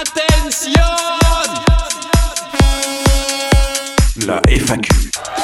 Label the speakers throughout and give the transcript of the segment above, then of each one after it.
Speaker 1: Attention
Speaker 2: La FAQ.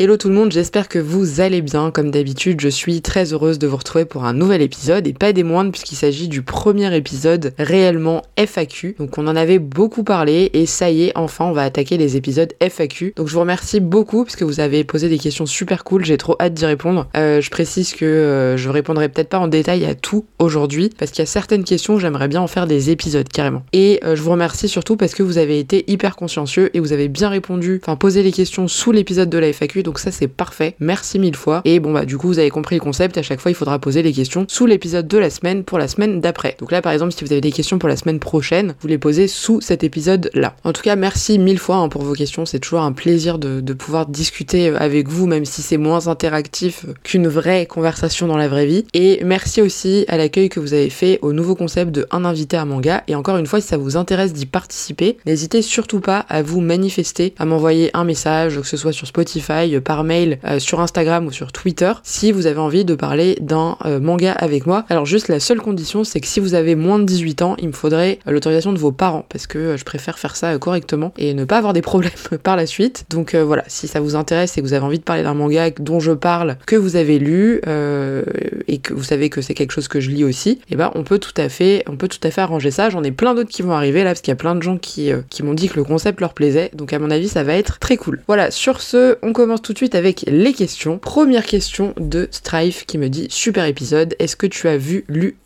Speaker 3: Hello tout le monde, j'espère que vous allez bien. Comme d'habitude, je suis très heureuse de vous retrouver pour un nouvel épisode et pas des moindres puisqu'il s'agit du premier épisode réellement FAQ. Donc on en avait beaucoup parlé et ça y est, enfin on va attaquer les épisodes FAQ. Donc je vous remercie beaucoup puisque vous avez posé des questions super cool, j'ai trop hâte d'y répondre. Euh, je précise que euh, je répondrai peut-être pas en détail à tout aujourd'hui parce qu'il y a certaines questions, j'aimerais bien en faire des épisodes carrément. Et euh, je vous remercie surtout parce que vous avez été hyper consciencieux et vous avez bien répondu, enfin posé les questions sous l'épisode de la FAQ donc ça c'est parfait. Merci mille fois. Et bon bah du coup vous avez compris le concept, à chaque fois il faudra poser les questions sous l'épisode de la semaine pour la semaine d'après. Donc là par exemple si vous avez des questions pour la semaine prochaine, vous les posez sous cet épisode là. En tout cas merci mille fois hein, pour vos questions, c'est toujours un plaisir de, de pouvoir discuter avec vous même si c'est moins interactif qu'une vraie conversation dans la vraie vie. Et merci aussi à l'accueil que vous avez fait au nouveau concept de un invité à manga. Et encore une fois si ça vous intéresse d'y participer, n'hésitez surtout pas à vous manifester, à m'envoyer un message, que ce soit sur Spotify, par mail, euh, sur Instagram ou sur Twitter, si vous avez envie de parler d'un euh, manga avec moi. Alors juste la seule condition, c'est que si vous avez moins de 18 ans, il me faudrait euh, l'autorisation de vos parents, parce que je préfère faire ça correctement et ne pas avoir des problèmes par la suite. Donc voilà, si ça vous intéresse et que vous avez envie de parler d'un manga dont je parle, que vous avez lu et que vous savez que c'est quelque chose que je lis aussi, et eh ben on peut tout à fait, on peut tout à fait arranger ça. J'en ai plein d'autres qui vont arriver là, parce qu'il y a plein de gens qui, qui m'ont dit que le concept leur plaisait. Donc à mon avis, ça va être très cool. Voilà, sur ce, on commence tout de suite avec les questions. Première question de Strife qui me dit super épisode, est-ce que tu as vu, lu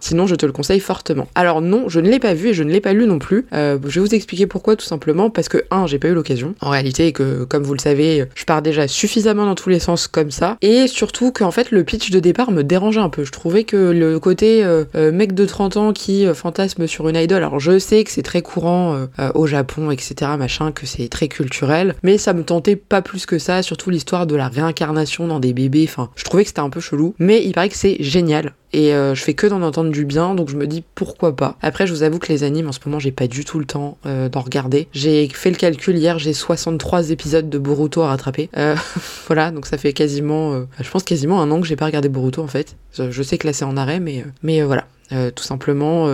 Speaker 3: Sinon, je te le conseille fortement. Alors non, je ne l'ai pas vu et je ne l'ai pas lu non plus. Euh, je vais vous expliquer pourquoi, tout simplement parce que un, j'ai pas eu l'occasion. En réalité, que comme vous le savez, je pars déjà suffisamment dans tous les sens comme ça, et surtout qu'en fait le pitch de départ me dérangeait un peu. Je trouvais que le côté euh, euh, mec de 30 ans qui fantasme sur une idole. Alors je sais que c'est très courant au Japon, etc. Machin, que c'est très culturel, mais ça me tentait pas plus que ça. Surtout l'histoire de la réincarnation dans des bébés. Enfin, je trouvais que c'était un peu chelou, mais il paraît que c'est génial et euh, je fais que d'en entendre du bien donc je me dis pourquoi pas. Après je vous avoue que les animes en ce moment j'ai pas du tout le temps euh, d'en regarder. J'ai fait le calcul hier, j'ai 63 épisodes de Boruto à rattraper. Euh, voilà, donc ça fait quasiment je pense quasiment un an que j'ai pas regardé Boruto en fait. Je, sais que là c'est en arrêt mais mais voilà. tout simplement,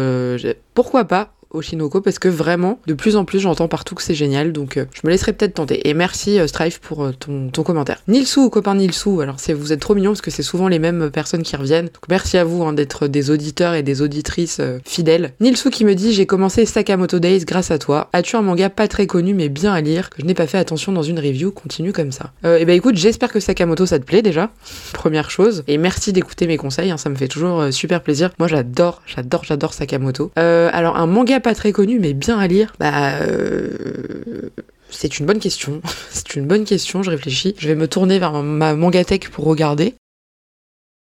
Speaker 3: pourquoi pas Oshinoko parce que vraiment, de plus en plus, j'entends partout que c'est génial, donc euh, je me laisserai peut-être tenter. Et merci euh, Strife pour euh, ton, ton, commentaire. Nilsou, copain Nilsou, alors c'est vous êtes trop mignons parce que c'est souvent les mêmes personnes qui reviennent. Donc merci à vous hein, d'être des auditeurs et des auditrices fidèles. Nilsou qui me dit j'ai commencé Sakamoto Days grâce à toi. As-tu un manga pas très connu mais bien à lire que je n'ai pas fait attention dans une review? Continue comme ça. et bah écoute, j'espère que Sakamoto ça te plaît déjà. Première chose. Et merci d'écouter mes conseils, hein, ça me fait toujours super plaisir. Moi j'adore, j'adore, j'adore Sakamoto. alors un manga pas très connu mais bien à lire, bah euh, c'est une bonne question. c'est une bonne question, je réfléchis. Je vais me tourner vers ma mangatech pour regarder.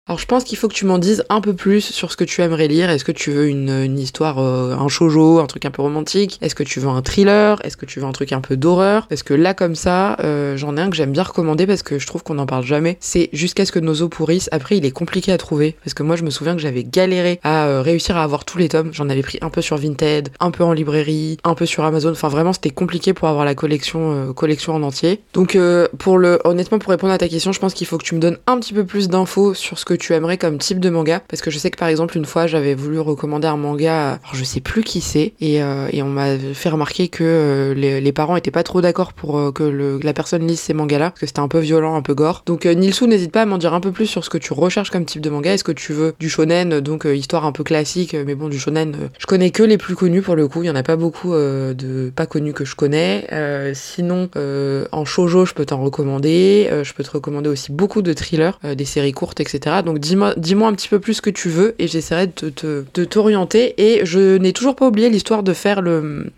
Speaker 3: Alors je pense qu'il faut que tu m'en dises un peu plus sur ce que tu aimerais lire. Est-ce que tu veux une, histoire, euh, un shoujo, un truc un peu romantique? Est-ce que tu veux un thriller? Est-ce que tu veux un truc un peu d'horreur? Parce que là comme ça, euh, j'en ai un que j'aime bien recommander parce que je trouve qu'on n'en parle jamais. C'est Jusqu'à ce que nos os pourrissent. Après il est compliqué à trouver parce que moi je me souviens que j'avais galéré à euh, réussir à avoir tous les tomes. J'en avais pris un peu sur Vinted, un peu en librairie, un peu sur Amazon. Enfin vraiment c'était compliqué pour avoir la collection, collection en entier. Donc pour le, honnêtement pour répondre à ta question, je pense qu'il faut que tu me donnes un petit peu plus d'infos sur ce que tu aimerais comme type de manga Parce que je sais que par exemple une fois j'avais voulu recommander un manga, alors je sais plus qui c'est, et, euh, on m'a fait remarquer que euh, les, parents étaient pas trop d'accord pour euh, que, la personne lise ces mangas-là, parce que c'était un peu violent, un peu gore. Donc Nilsou, n'hésite pas à m'en dire un peu plus sur ce que tu recherches comme type de manga. Est-ce que tu veux du shonen, donc histoire un peu classique, mais bon du shonen, je connais que les plus connus pour le coup, il y en a pas beaucoup de pas connus que je connais. sinon en shoujo je peux t'en recommander, je peux te recommander aussi beaucoup de thrillers, des séries courtes, etc. Donc dis-moi un petit peu plus ce que tu veux et j'essaierai de, t'orienter. Et je n'ai toujours pas oublié l'histoire de faire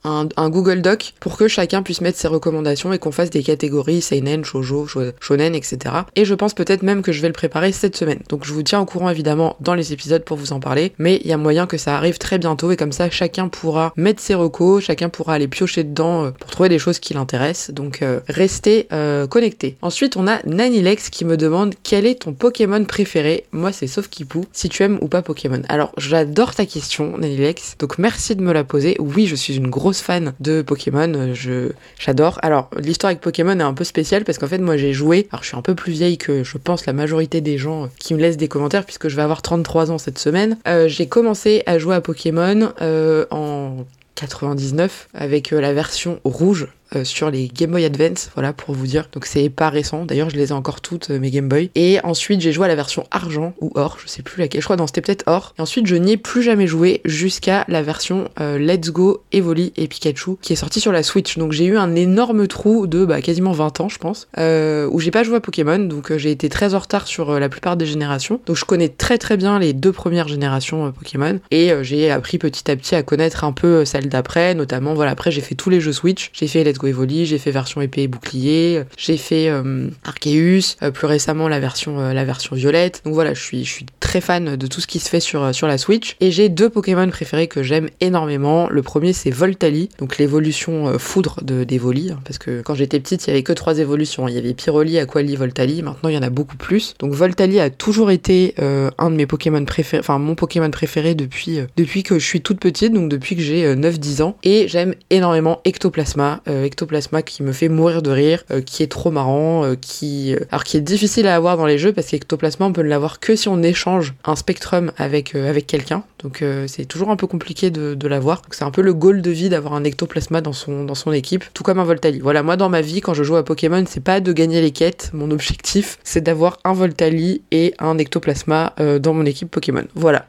Speaker 3: un, Google Doc pour que chacun puisse mettre ses recommandations et qu'on fasse des catégories seinen, shoujo, shonen, etc. Et je pense peut-être même que je vais le préparer cette semaine. Donc je vous tiens au courant évidemment dans les épisodes pour vous en parler, mais il y a moyen que ça arrive très bientôt et comme ça chacun pourra mettre ses recos, chacun pourra aller piocher dedans euh, pour trouver des choses qui l'intéressent. Donc euh, restez euh, connectés. Ensuite on a Nanilex qui me demande quel est ton Pokémon préféré Moi, c'est Sauf Kipou. Si tu aimes ou pas Pokémon. Alors, j'adore ta question, Nanilex. Donc, merci de me la poser. Oui, je suis une grosse fan de Pokémon. Je, j'adore. Alors, l'histoire avec Pokémon est un peu spéciale parce qu'en fait, moi, j'ai joué. Alors, je suis un peu plus vieille que je pense la majorité des gens qui me laissent des commentaires puisque je vais avoir 33 ans cette semaine. Euh, j'ai commencé à jouer à Pokémon euh, en 99 avec euh, la version rouge euh, sur les Game Boy Advance, voilà pour vous dire. Donc c'est pas récent, d'ailleurs je les ai encore toutes euh, mes Game Boy. Et ensuite j'ai joué à la version argent ou or, je sais plus laquelle, je crois non c'était peut-être or. Et ensuite je n'y ai plus jamais joué jusqu'à la version euh, Let's Go Evoli et Pikachu qui est sortie sur la Switch. Donc j'ai eu un énorme trou de bah, quasiment 20 ans je pense, où j'ai pas joué à Pokémon, donc j'ai été très en retard sur la plupart des générations. Donc je connais très très bien les deux premières générations Pokémon et j'ai appris petit à petit à connaître un peu celles d'après, notamment voilà après j'ai fait tous les jeux Switch, j'ai fait Let's Go Evoli, j'ai fait version épée et bouclier, j'ai fait euh, Arceus, euh, plus récemment la version, euh, la version violette. Donc voilà, je suis, je suis très fan de tout ce qui se fait sur, sur la Switch. Et j'ai deux Pokémon préférés que j'aime énormément. Le premier c'est Voltali, donc l'évolution foudre de d'Evoli, hein, parce que quand j'étais petite, il y avait que trois évolutions. Il y avait Pyroli, Aquali, Voltali. Maintenant, il y en a beaucoup plus. Donc Voltali a toujours été un de mes Pokémon préférés, enfin mon Pokémon préféré depuis, depuis que je suis toute petite, donc depuis que j'ai 9-10 ans. Et j'aime énormément Ectoplasma. Ectoplasma qui me fait mourir de rire, euh, qui est trop marrant, euh, qui euh, alors qui est difficile à avoir dans les jeux parce qu'Ectoplasma on peut ne l'avoir que si on échange un spectrum avec avec quelqu'un. Donc c'est toujours un peu compliqué de, de l'avoir. C'est un peu le goal de vie d'avoir un Ectoplasma dans son dans son équipe, tout comme un Voltali. Voilà, moi dans ma vie quand je joue à Pokémon, c'est pas de gagner les quêtes, mon objectif c'est d'avoir un Voltali et un Ectoplasma dans mon équipe Pokémon. Voilà.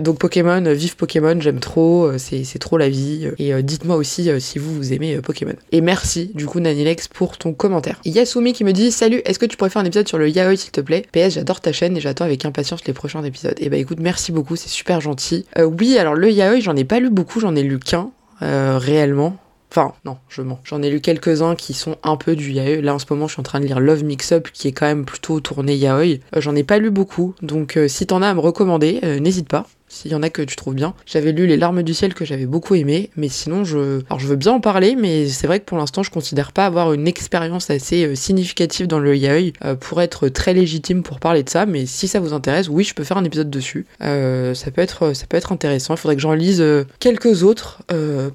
Speaker 3: donc Pokémon, vive Pokémon, j'aime trop, c'est trop la vie. Et dites-moi aussi si vous, vous aimez Pokémon. Et merci du coup Nanilex pour ton commentaire. Yasumi qui me dit Salut, est-ce que tu pourrais faire un épisode sur le yaoi s'il te plaît? PS, j'adore ta chaîne et j'attends avec impatience les prochains épisodes. Et eh bah écoute, merci beaucoup, c'est super gentil. Euh, oui, alors le yaoi, j'en ai pas lu beaucoup, j'en ai lu qu'un euh, réellement. Enfin, non, je mens. J'en ai lu quelques-uns qui sont un peu du yaoi. Là, en ce moment, je suis en train de lire Love Mix Up, qui est quand même plutôt tourné yaoi. Euh, j'en ai pas lu beaucoup, donc si t'en as à me recommander, n'hésite pas s'il y en a que tu trouves bien. J'avais lu Les larmes du ciel que j'avais beaucoup aimé, mais sinon je alors je veux bien en parler mais c'est vrai que pour l'instant je considère pas avoir une expérience assez euh, significative dans le yaoi euh, pour être très légitime pour parler de ça, mais si ça vous intéresse, oui, je peux faire un épisode dessus. Euh, ça peut être ça peut être intéressant, il faudrait que j'en lise quelques autres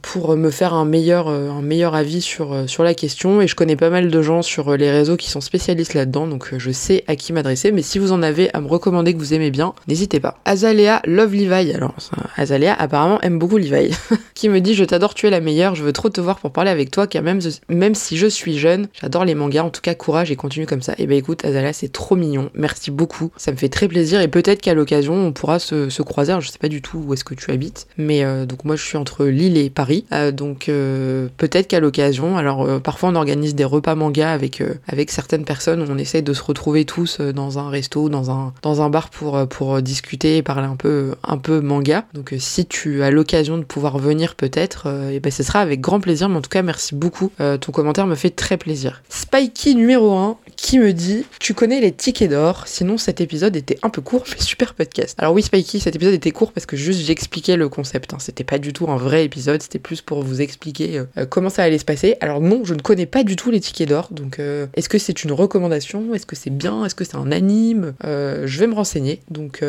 Speaker 3: pour me faire un meilleur un meilleur avis sur sur la question et je connais pas mal de gens sur les réseaux qui sont spécialistes là-dedans donc je sais à qui m'adresser mais si vous en avez à me recommander que vous aimez bien, n'hésitez pas. Azalea Lovely alors Azalea apparemment aime beaucoup Levi, qui me dit je t'adore, tu es la meilleure, je veux trop te voir pour parler avec toi, car même, même si je suis jeune, j'adore les mangas, en tout cas courage et continue comme ça. Et bah ben, écoute Azalea c'est trop mignon, merci beaucoup, ça me fait très plaisir et peut-être qu'à l'occasion on pourra se, croiser, je sais pas du tout où est-ce que tu habites, mais euh, donc moi je suis entre Lille et Paris, euh, donc euh, peut-être qu'à l'occasion, alors parfois on organise des repas manga avec, avec certaines personnes, on essaye de se retrouver tous dans un resto, dans un, dans un bar pour, pour discuter et parler un peu, un un peu manga. Donc euh, si tu as l'occasion de pouvoir venir peut-être, et euh, eh ben ce sera avec grand plaisir. Mais en tout cas, merci beaucoup. Euh, ton commentaire me fait très plaisir. Spikey numéro 1 qui me dit Tu connais les tickets d'or, sinon cet épisode était un peu court, mais super podcast. Alors oui, Spikey, cet épisode était court parce que juste j'expliquais le concept. Hein. C'était pas du tout un vrai épisode, c'était plus pour vous expliquer comment ça allait se passer. Alors non, je ne connais pas du tout les tickets d'or, donc est-ce que c'est une recommandation? Est-ce que c'est bien? Est-ce que c'est un anime? Je vais me renseigner. Donc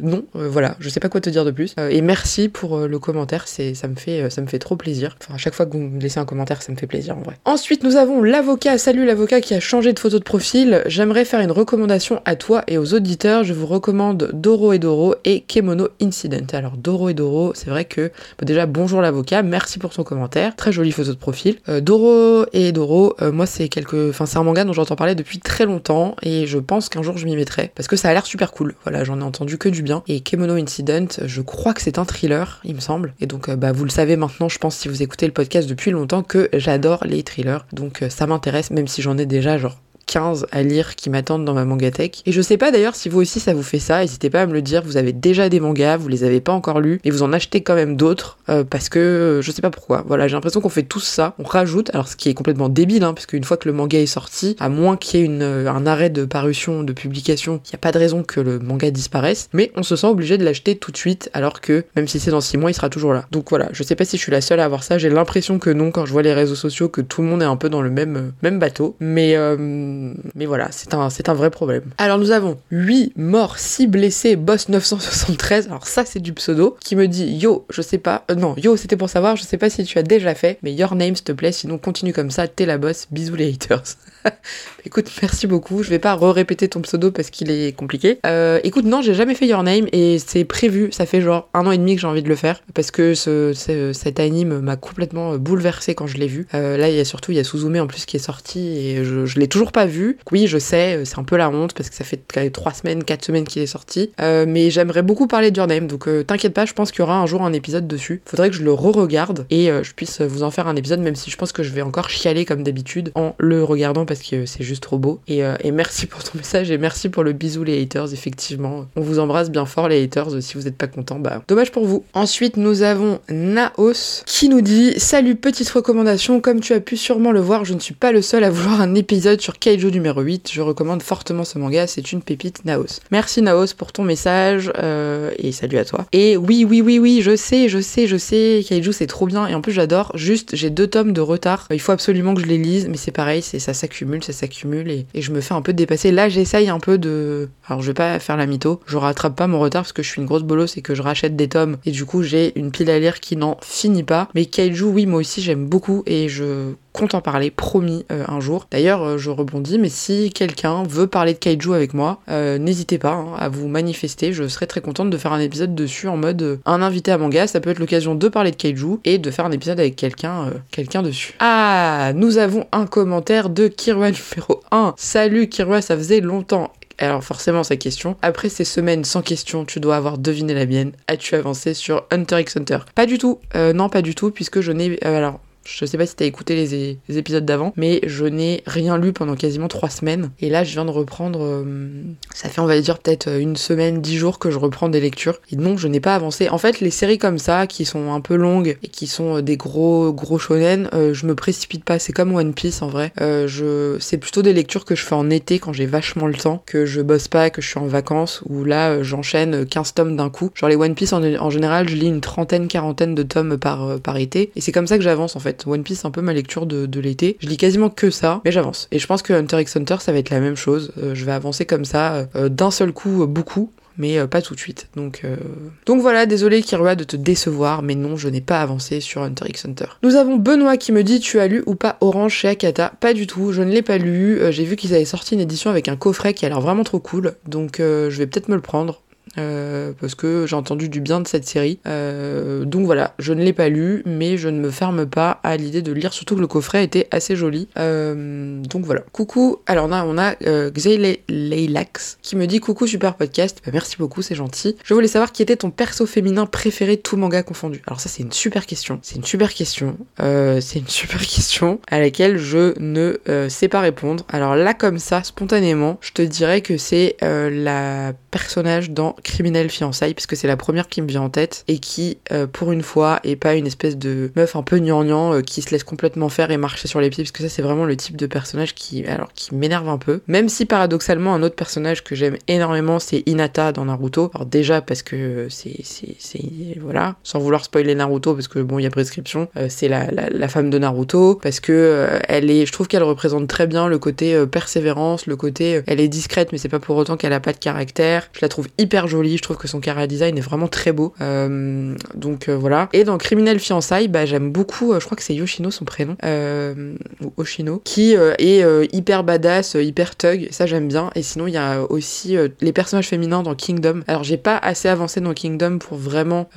Speaker 3: non, voilà, je sais pas quoi te dire de plus. Euh, et merci pour euh, le commentaire, c'est, ça me fait, euh, ça me fait trop plaisir. Enfin, à chaque fois que vous me laissez un commentaire, ça me fait plaisir en vrai. Ensuite, nous avons l'avocat. Salut l'avocat qui a changé de photo de profil. J'aimerais faire une recommandation à toi et aux auditeurs. Je vous recommande Doro et Doro et Kemono Incident. Alors Doro et Doro, c'est vrai que déjà bonjour l'avocat, merci pour ton commentaire. Très jolie photo de profil. Doro et Doro, moi c'est enfin c'est un manga dont j'entends parler depuis très longtemps et je pense qu'un jour je m'y mettrai parce que ça a l'air super cool. Voilà, j'en ai entendu que du bien. Et Kemono Incident, je crois que c'est un thriller, il me semble. Et donc, euh, bah, vous le savez maintenant, je pense, si vous écoutez le podcast depuis longtemps, que j'adore les thrillers. Donc, euh, ça m'intéresse, même si j'en ai déjà genre 15 à lire qui m'attendent dans ma mangatech. Et je sais pas d'ailleurs si vous aussi ça vous fait ça, n'hésitez pas à me le dire, vous avez déjà des mangas, vous les avez pas encore lus, mais vous en achetez quand même d'autres, euh, parce que euh, je sais pas pourquoi. Voilà, j'ai l'impression qu'on fait tous ça, on rajoute, alors ce qui est complètement débile, hein, parce qu'une fois que le manga est sorti, à moins qu'il y ait une, euh, un arrêt de parution, de publication, il n'y a pas de raison que le manga disparaisse, mais on se sent obligé de l'acheter tout de suite, alors que même si c'est dans 6 mois, il sera toujours là. Donc voilà, je sais pas si je suis la seule à avoir ça, j'ai l'impression que non quand je vois les réseaux sociaux, que tout le monde est un peu dans le même, même bateau, mais mais voilà, c'est un, c'est un vrai problème. Alors nous avons 8 morts, 6 blessés, boss 973. Alors ça c'est du pseudo qui me dit yo, je sais pas, euh, non, yo c'était pour savoir, je sais pas si tu as déjà fait, mais your name s'il te plaît, sinon continue comme ça, t'es la boss, bisous les haters. écoute, merci beaucoup. Je vais pas re-répéter ton pseudo parce qu'il est compliqué. Euh, écoute, non, j'ai jamais fait Your Name et c'est prévu. Ça fait genre un an et demi que j'ai envie de le faire parce que ce, cet anime m'a complètement bouleversé quand je l'ai vu. Euh, là, il y a surtout il y a Suzume en plus qui est sorti et je, je l'ai toujours pas vu. Oui, je sais, c'est un peu la honte parce que ça fait trois semaines, quatre semaines qu'il est sorti. Euh, mais j'aimerais beaucoup parler de Your Name, donc t'inquiète pas, je pense qu'il y aura un jour un épisode dessus. Faudrait que je le re-regarde et je puisse vous en faire un épisode, même si je pense que je vais encore chialer comme d'habitude en le regardant parce que c'est juste trop beau. Euh, et, merci pour ton message et merci pour le bisou les haters, effectivement. On vous embrasse bien fort les haters, si vous n'êtes pas contents, bah dommage pour vous. Ensuite nous avons Naos qui nous dit Salut petite recommandation, comme tu as pu sûrement le voir, je ne suis pas le seul à vouloir un épisode sur Kaiju numéro 8, je recommande fortement ce manga, c'est une pépite Naos. Merci Naos pour ton message euh, et salut à toi. Et oui oui oui oui, je sais, je sais, je sais, Kaiju c'est trop bien et en plus j'adore, juste j'ai deux tomes de retard, il faut absolument que je les lise, mais c'est pareil, c'est ça s'accumule, ça s'accumule et, je me fais un peu dépasser. Là, j'essaye un peu de. Alors, je vais pas faire la mytho, je rattrape pas mon retard parce que je suis une grosse bolosse et que je rachète des tomes et du coup, j'ai une pile à lire qui n'en finit pas. Mais Kaiju, oui, moi aussi, j'aime beaucoup et je compte en parler, promis, euh, un jour. D'ailleurs, euh, je rebondis, mais si quelqu'un veut parler de kaiju avec moi, euh, n'hésitez pas hein, à vous manifester. Je serais très contente de faire un épisode dessus en mode un invité à manga. Ça peut être l'occasion de parler de kaiju et de faire un épisode avec quelqu'un quelqu'un dessus. Ah, nous avons un commentaire de Kirwa numéro 1. Salut Kirwa, ça faisait longtemps. Alors forcément sa question. Après ces semaines sans question, tu dois avoir deviné la mienne. As-tu avancé sur Hunter x Hunter? Pas du tout. non, pas du tout, puisque je n'ai... alors je sais pas si t'as écouté les, épisodes d'avant, mais je n'ai rien lu pendant quasiment trois semaines. Et là, je viens de reprendre. Euh, ça fait, on va dire, peut-être une semaine, dix jours que je reprends des lectures. Et non, je n'ai pas avancé. En fait, les séries comme ça, qui sont un peu longues et qui sont euh, des gros, gros shonen, euh, je me précipite pas. C'est comme One Piece en vrai. je... C'est plutôt des lectures que je fais en été quand j'ai vachement le temps, que je bosse pas, que je suis en vacances, où là, j'enchaîne 15 tomes d'un coup. Genre les One Piece, en, en, général, je lis une trentaine, quarantaine de tomes par, par été. Et c'est comme ça que j'avance en fait. One Piece, un peu ma lecture de, l'été. Je lis quasiment que ça, mais j'avance. Et je pense que Hunter x Hunter, ça va être la même chose. Euh, je vais avancer comme ça, euh, d'un seul coup, euh, beaucoup mais pas tout de suite. Donc, Donc voilà, désolé Kirua de te décevoir, mais non, je n'ai pas avancé sur Hunter x Hunter. Nous avons Benoît qui me dit Tu as lu ou pas Orange chez Akata? Pas du tout, je ne l'ai pas lu. J'ai vu qu'ils avaient sorti une édition avec un coffret qui a l'air vraiment trop cool, donc je vais peut-être me le prendre. Euh, parce que j'ai entendu du bien de cette série. Euh, donc voilà, je ne l'ai pas lu, mais je ne me ferme pas à l'idée de lire, surtout que le coffret était assez joli. Euh, donc voilà. Coucou, alors on a euh, Leilax qui me dit coucou super podcast, bah, merci beaucoup, c'est gentil. Je voulais savoir qui était ton perso féminin préféré tout manga confondu. Alors ça c'est une super question, c'est une super question, c'est une super question à laquelle je ne sais pas répondre. Alors là comme ça, spontanément, je te dirais que c'est la personnage dans Criminel Fiançailles, puisque c'est la première qui me vient en tête, et qui, euh, pour une fois, est pas une espèce de meuf un peu gnangnan euh, qui se laisse complètement faire et marcher sur les pieds, parce que ça c'est vraiment le type de personnage qui, alors, qui m'énerve un peu. Même si paradoxalement, un autre personnage que j'aime énormément, c'est Inata dans Naruto. Alors déjà parce que c'est, c'est, voilà, sans vouloir spoiler Naruto, parce que bon, il y a prescription, euh, c'est la, la, femme de Naruto, parce que elle est, je trouve qu'elle représente très bien le côté persévérance, le côté, elle est discrète, mais c'est pas pour autant qu'elle a pas de caractère. Je la trouve hyper je trouve que son cara design est vraiment très beau. Euh, donc euh, voilà. Et dans Criminel Fiançailles, bah, j'aime beaucoup, euh, je crois que c'est Yoshino son prénom, ou Oshino, qui est hyper badass, hyper thug. Ça j'aime bien. Et sinon, il y a aussi les personnages féminins dans Kingdom. Alors j'ai pas assez avancé dans Kingdom pour vraiment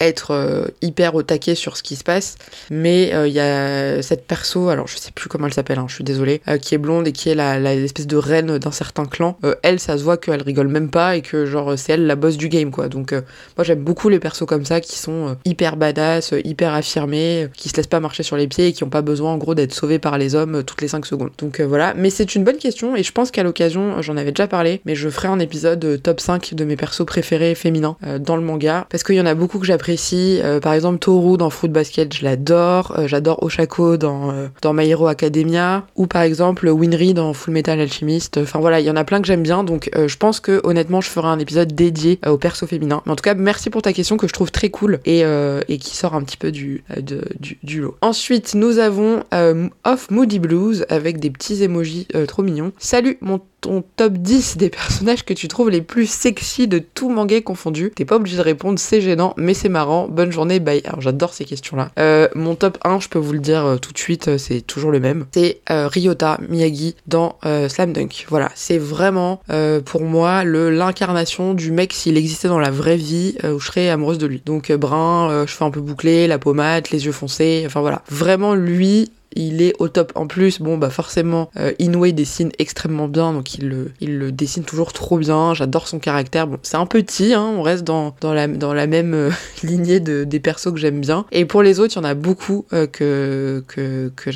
Speaker 3: être hyper au taquet sur ce qui se passe. Mais il y a cette perso, alors je sais plus comment elle s'appelle, hein, je suis désolée, qui est blonde et qui est la, l'espèce de reine d'un certain clan. elle, ça se voit qu'elle rigole même pas et que genre c'est elle la boss du game quoi. Donc euh, moi j'aime beaucoup les persos comme ça qui sont euh, hyper badass, euh, hyper affirmés, qui se laissent pas marcher sur les pieds et qui ont pas besoin en gros d'être sauvés par les hommes toutes les 5 secondes. Donc voilà, mais c'est une bonne question et je pense qu'à l'occasion, j'en avais déjà parlé, mais je ferai un épisode top 5 de mes persos préférés féminins dans le manga parce qu'il y en a beaucoup que j'apprécie. par exemple Toru dans Fruit Basket, je l'adore. j'adore Oshako dans dans My Hero Academia ou par exemple Winry dans Full Metal Alchemist. Enfin voilà, il y en a plein que j'aime bien donc je pense que honnêtement je un épisode dédié au perso féminin. Mais en tout cas, merci pour ta question que je trouve très cool et, et qui sort un petit peu du, du, du, lot. Ensuite, nous avons Off Moody Blues avec des petits emojis trop mignons. Salut mon ton top 10 des personnages que tu trouves les plus sexy de tout manga confondu. T'es pas obligé de répondre, c'est gênant, mais c'est marrant. Bonne journée, bye. Alors j'adore ces questions-là. Euh, mon top 1, je peux vous le dire euh, tout de suite, euh, c'est toujours le même. C'est Ryota Miyagi dans Slam Dunk. Voilà, c'est vraiment pour moi le l'incarnation du mec s'il existait dans la vraie vie où je serais amoureuse de lui. Donc brun, cheveux un peu bouclés, la pommade, les yeux foncés, enfin voilà. Vraiment lui, il est au top. En plus, bon, bah forcément, euh, Inoue dessine extrêmement bien, donc il le, dessine toujours trop bien. J'adore son caractère. Bon, c'est un petit, hein, on reste dans, la, même euh, lignée de, des persos que j'aime bien. Et pour les autres, il y en a beaucoup euh, que.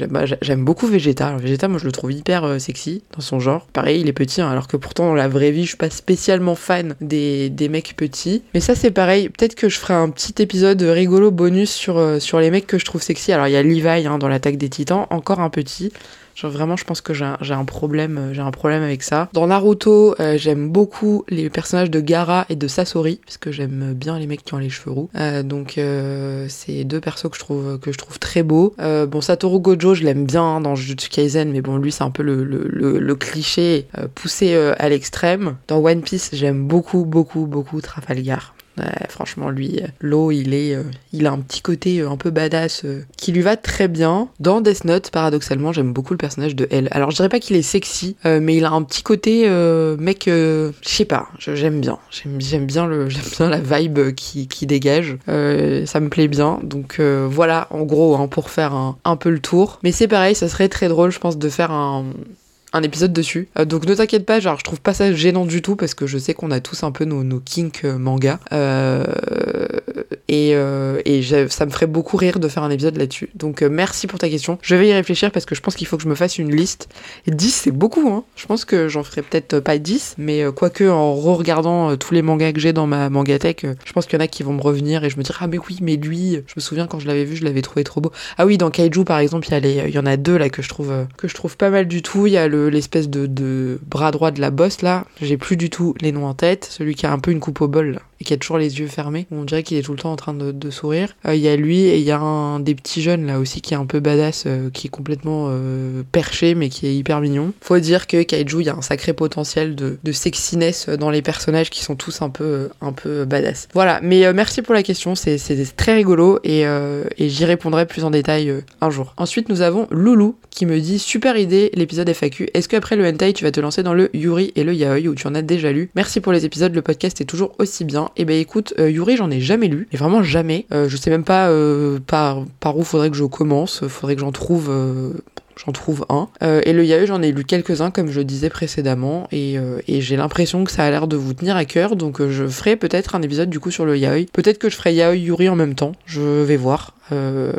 Speaker 3: Bah, j'aime beaucoup Vegeta. Alors, Vegeta, moi, je le trouve hyper sexy dans son genre. Pareil, il est petit, hein, alors que pourtant, dans la vraie vie, je suis pas spécialement fan des, des mecs petits. Mais ça, c'est pareil. Peut-être que je ferai un petit épisode rigolo bonus sur, sur les mecs que je trouve sexy. Alors, il y a Levi hein, dans l'attaque des encore un petit. Genre vraiment, je pense que j'ai un, problème, euh, j'ai un problème avec ça. Dans Naruto, euh, j'aime beaucoup les personnages de Gara et de Sasori parce que j'aime bien les mecs qui ont les cheveux roux. Euh, donc c'est deux persos que je trouve que je trouve très beaux. bon, Satoru Gojo, je l'aime bien dans Jujutsu Kaisen, mais bon, lui c'est un peu le, le, le cliché poussé à l'extrême. Dans One Piece, j'aime beaucoup, beaucoup, beaucoup Trafalgar franchement, lui, euh, l'eau, il est, euh, a un petit côté euh, un peu badass qui lui va très bien. Dans Death Note, paradoxalement, j'aime beaucoup le personnage de Elle. Alors, je dirais pas qu'il est sexy, mais il a un petit côté mec, je sais pas, j'aime bien. J'aime bien le, j'aime bien la vibe qui, qui dégage. ça me plaît bien. Donc voilà, en gros, hein, pour faire un, un peu le tour. Mais c'est pareil, ça serait très drôle, je pense, de faire un un épisode dessus. Euh, donc ne t'inquiète pas, genre je trouve pas ça gênant du tout parce que je sais qu'on a tous un peu nos, nos kinks euh, manga. Euh, et, ça me ferait beaucoup rire de faire un épisode là-dessus. Donc merci pour ta question. Je vais y réfléchir parce que je pense qu'il faut que je me fasse une liste. Et 10 c'est beaucoup, hein. Je pense que j'en ferai peut-être pas 10, mais quoique en re-regardant tous les mangas que j'ai dans ma mangatech, je pense qu'il y en a qui vont me revenir et je me dirai ah mais oui, mais lui, je me souviens quand je l'avais vu, je l'avais trouvé trop beau. Ah oui, dans Kaiju par exemple, il y, y en a deux là que je trouve que je trouve pas mal du tout. Il y a le l'espèce de, bras droit de la bosse là, j'ai plus du tout les noms en tête, celui qui a un peu une coupe au bol et qui a toujours les yeux fermés, on dirait qu'il est tout le temps en train de, sourire. Euh, il y a lui et il y a un des petits jeunes là aussi qui est un peu badass, euh, qui est complètement euh, perché mais qui est hyper mignon. Faut dire que Kaiju, il y a un sacré potentiel de, de, sexiness dans les personnages qui sont tous un peu, un peu badass. Voilà, mais merci pour la question, c'est très rigolo et, et j'y répondrai plus en détail un jour. Ensuite, nous avons Loulou qui me dit super idée l'épisode FAQ. Est-ce que après le hentai, tu vas te lancer dans le Yuri et le yaoi où tu en as déjà lu Merci pour les épisodes, le podcast est toujours aussi bien. Et eh ben écoute, euh, Yuri, j'en ai jamais lu, et vraiment jamais. Euh, je sais même pas euh, par, par où faudrait que je commence, faudrait que j'en trouve j'en trouve un. et le yaoi, j'en ai lu quelques-uns, comme je disais précédemment, et, et j'ai l'impression que ça a l'air de vous tenir à cœur, donc je ferai peut-être un épisode du coup sur le yaoi. Peut-être que je ferai yaoi Yuri en même temps, je vais voir. Euh,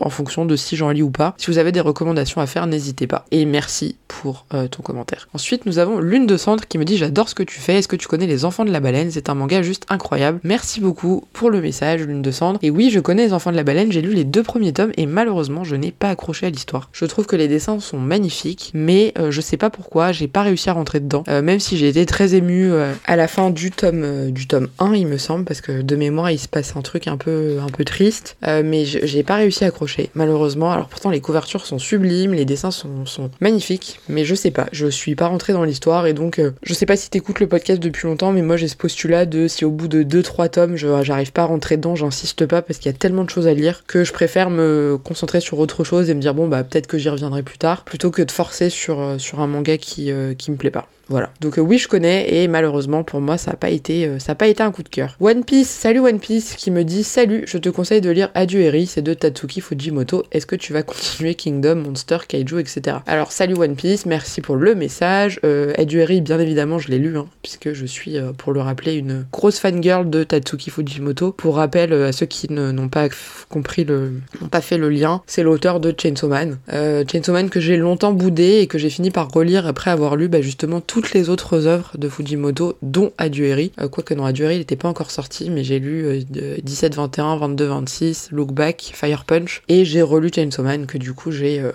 Speaker 3: en fonction de si j'en lis ou pas. Si vous avez des recommandations à faire, n'hésitez pas. Et merci pour euh, ton commentaire. Ensuite, nous avons Lune de Cendre qui me dit J'adore ce que tu fais. Est-ce que tu connais Les Enfants de la Baleine? C'est un manga juste incroyable. Merci beaucoup pour le message, Lune de Cendre. Et oui, je connais Les Enfants de la Baleine. J'ai lu les deux premiers tomes et malheureusement, je n'ai pas accroché à l'histoire. Je trouve que les dessins sont magnifiques, mais euh, je sais pas pourquoi, j'ai pas réussi à rentrer dedans. même si j'ai été très émue à la fin du tome, du tome 1, il me semble, parce que de mémoire, il se passe un truc un peu, un peu triste. mais j'ai pas réussi à accrocher, malheureusement. Alors pourtant, les couvertures sont sublimes, les dessins sont, magnifiques, mais je sais pas, je suis pas rentrée dans l'histoire et donc euh, je sais pas si t'écoutes le podcast depuis longtemps, mais moi j'ai ce postulat de si au bout de 2-3 tomes, j'arrive pas à rentrer dedans, j'insiste pas parce qu'il y a tellement de choses à lire que je préfère me concentrer sur autre chose et me dire bon bah peut-être que j'y reviendrai plus tard, plutôt que de forcer sur, euh, un manga qui, euh, qui me plaît pas. Voilà. Donc euh, oui, je connais et malheureusement pour moi, ça n'a pas été euh, ça a pas été un coup de cœur. One Piece, salut One Piece qui me dit salut, je te conseille de lire Adieu c'est de Tatsuki Fujimoto. Est-ce que tu vas continuer Kingdom, Monster, Kaiju, etc. Alors salut One Piece, merci pour le message. Euh, Adieu bien évidemment, je l'ai lu hein, puisque je suis euh, pour le rappeler une grosse fangirl de Tatsuki Fujimoto. Pour rappel à ceux qui n'ont pas compris le n'ont pas fait le lien, c'est l'auteur de Chainsaw Man. Chainsaw Man que j'ai longtemps boudé et que j'ai fini par relire après avoir lu bah, justement tout toutes les autres œuvres de Fujimoto, dont Adueri. Euh, quoique non, Adueri, il n'était pas encore sorti, mais j'ai lu 17, 21, 22, 26, Look Back, Fire Punch, et j'ai relu Chainsaw Man, que du coup j'ai euh,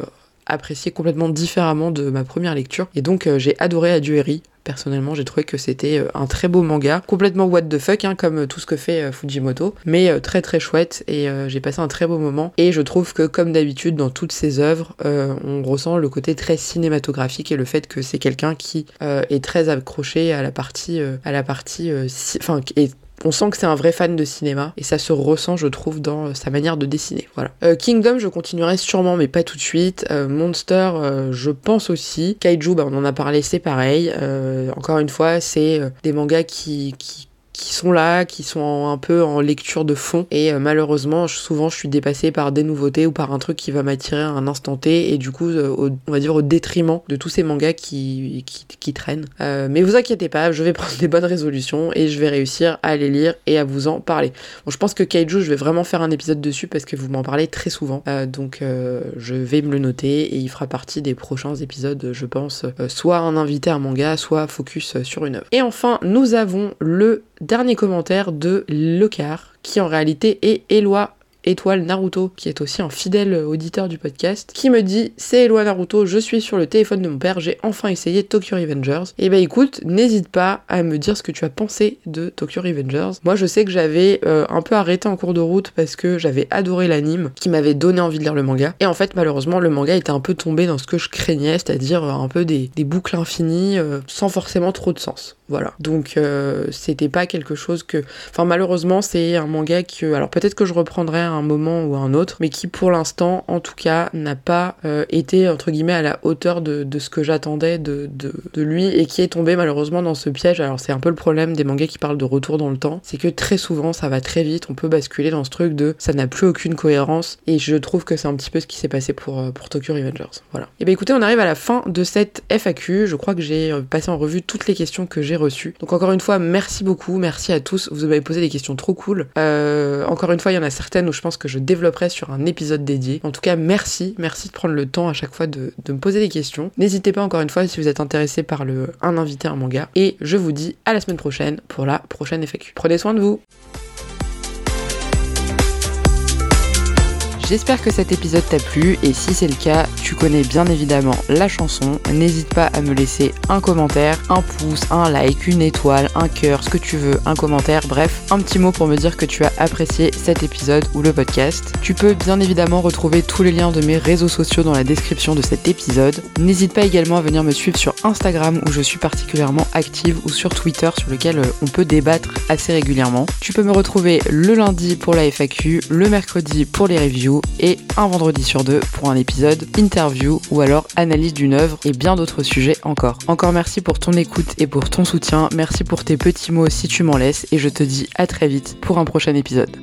Speaker 3: apprécié complètement différemment de ma première lecture. Et donc j'ai adoré Adieu Eri. Personnellement, j'ai trouvé que c'était euh, un très beau manga, complètement what the fuck, hein, comme tout ce que fait euh, Fujimoto, mais euh, très très chouette et j'ai passé un très beau moment. Et je trouve que, comme d'habitude, dans toutes ses œuvres, on ressent le côté très cinématographique et le fait que c'est quelqu'un qui est très accroché à la partie, à la partie, enfin, est on sent que c'est un vrai fan de cinéma et ça se ressent, je trouve, dans euh, sa manière de dessiner. Voilà. Euh, Kingdom, je continuerai sûrement, mais pas tout de suite. Euh, Monster, je pense aussi. Kaiju, bah, on en a parlé, c'est pareil. encore une fois, c'est des mangas qui, qui qui sont là, qui sont un peu en lecture de fond. Et euh, malheureusement, souvent, je suis dépassée par des nouveautés ou par un truc qui va m'attirer à un instant T. Et du coup, euh, on va dire au détriment de tous ces mangas qui, qui, traînent. Euh, mais vous inquiétez pas, je vais prendre des bonnes résolutions et je vais réussir à les lire et à vous en parler. Bon, je pense que Kaiju, je vais vraiment faire un épisode dessus parce que vous m'en parlez très souvent. donc, je vais me le noter et il fera partie des prochains épisodes, je pense. soit un invité à un manga, soit focus sur une œuvre. Et enfin, nous avons le dernier commentaire de Lecar, qui en réalité est Eloi Étoile Naruto, qui est aussi un fidèle auditeur du podcast, qui me dit C'est Eloi Naruto, je suis sur le téléphone de mon père, j'ai enfin essayé Tokyo Revengers. Et eh bah ben, écoute, n'hésite pas à me dire ce que tu as pensé de Tokyo Revengers. Moi je sais que j'avais euh, un peu arrêté en cours de route parce que j'avais adoré l'anime, qui m'avait donné envie de lire le manga. Et en fait, malheureusement, le manga était un peu tombé dans ce que je craignais, c'est-à-dire un peu des, boucles infinies euh, sans forcément trop de sens. Voilà. Donc euh, c'était pas quelque chose que. Enfin malheureusement c'est un manga que. Alors peut-être que je reprendrai un moment ou un autre, mais qui pour l'instant en tout cas n'a pas euh, été entre guillemets à la hauteur de, ce que j'attendais de, de, lui et qui est tombé malheureusement dans ce piège. Alors c'est un peu le problème des mangas qui parlent de retour dans le temps, c'est que très souvent ça va très vite, on peut basculer dans ce truc de ça n'a plus aucune cohérence et je trouve que c'est un petit peu ce qui s'est passé pour, euh, pour Tokyo Revengers. Voilà. Et bien écoutez, on arrive à la fin de cette FAQ. Je crois que j'ai passé en revue toutes les questions que j'ai reçu. Donc encore une fois, merci beaucoup, merci à tous. Vous m'avez posé des questions trop cool. Euh, encore une fois, il y en a certaines où je pense que je développerai sur un épisode dédié. En tout cas, merci, merci de prendre le temps à chaque fois de, de me poser des questions. N'hésitez pas encore une fois si vous êtes intéressé par le un invité un manga. Et je vous dis à la semaine prochaine pour la prochaine FAQ. Prenez soin de vous. J'espère que cet épisode t'a plu et si c'est le cas, tu connais bien évidemment la chanson. N'hésite pas à me laisser un commentaire, un pouce, un like, une étoile, un cœur, ce que tu veux, un commentaire, bref, un petit mot pour me dire que tu as apprécié cet épisode ou le podcast. Tu peux bien évidemment retrouver tous les liens de mes réseaux sociaux dans la description de cet épisode. N'hésite pas également à venir me suivre sur Instagram où je suis particulièrement active ou sur Twitter sur lequel euh, on peut débattre assez régulièrement. Tu peux me retrouver le lundi pour la FAQ, le mercredi pour les reviews et un vendredi sur deux pour un épisode interview ou alors analyse d'une œuvre et bien d'autres sujets encore. Encore merci pour ton écoute et pour ton soutien, merci pour tes petits mots si tu m'en laisses et je te dis à très vite pour un prochain épisode.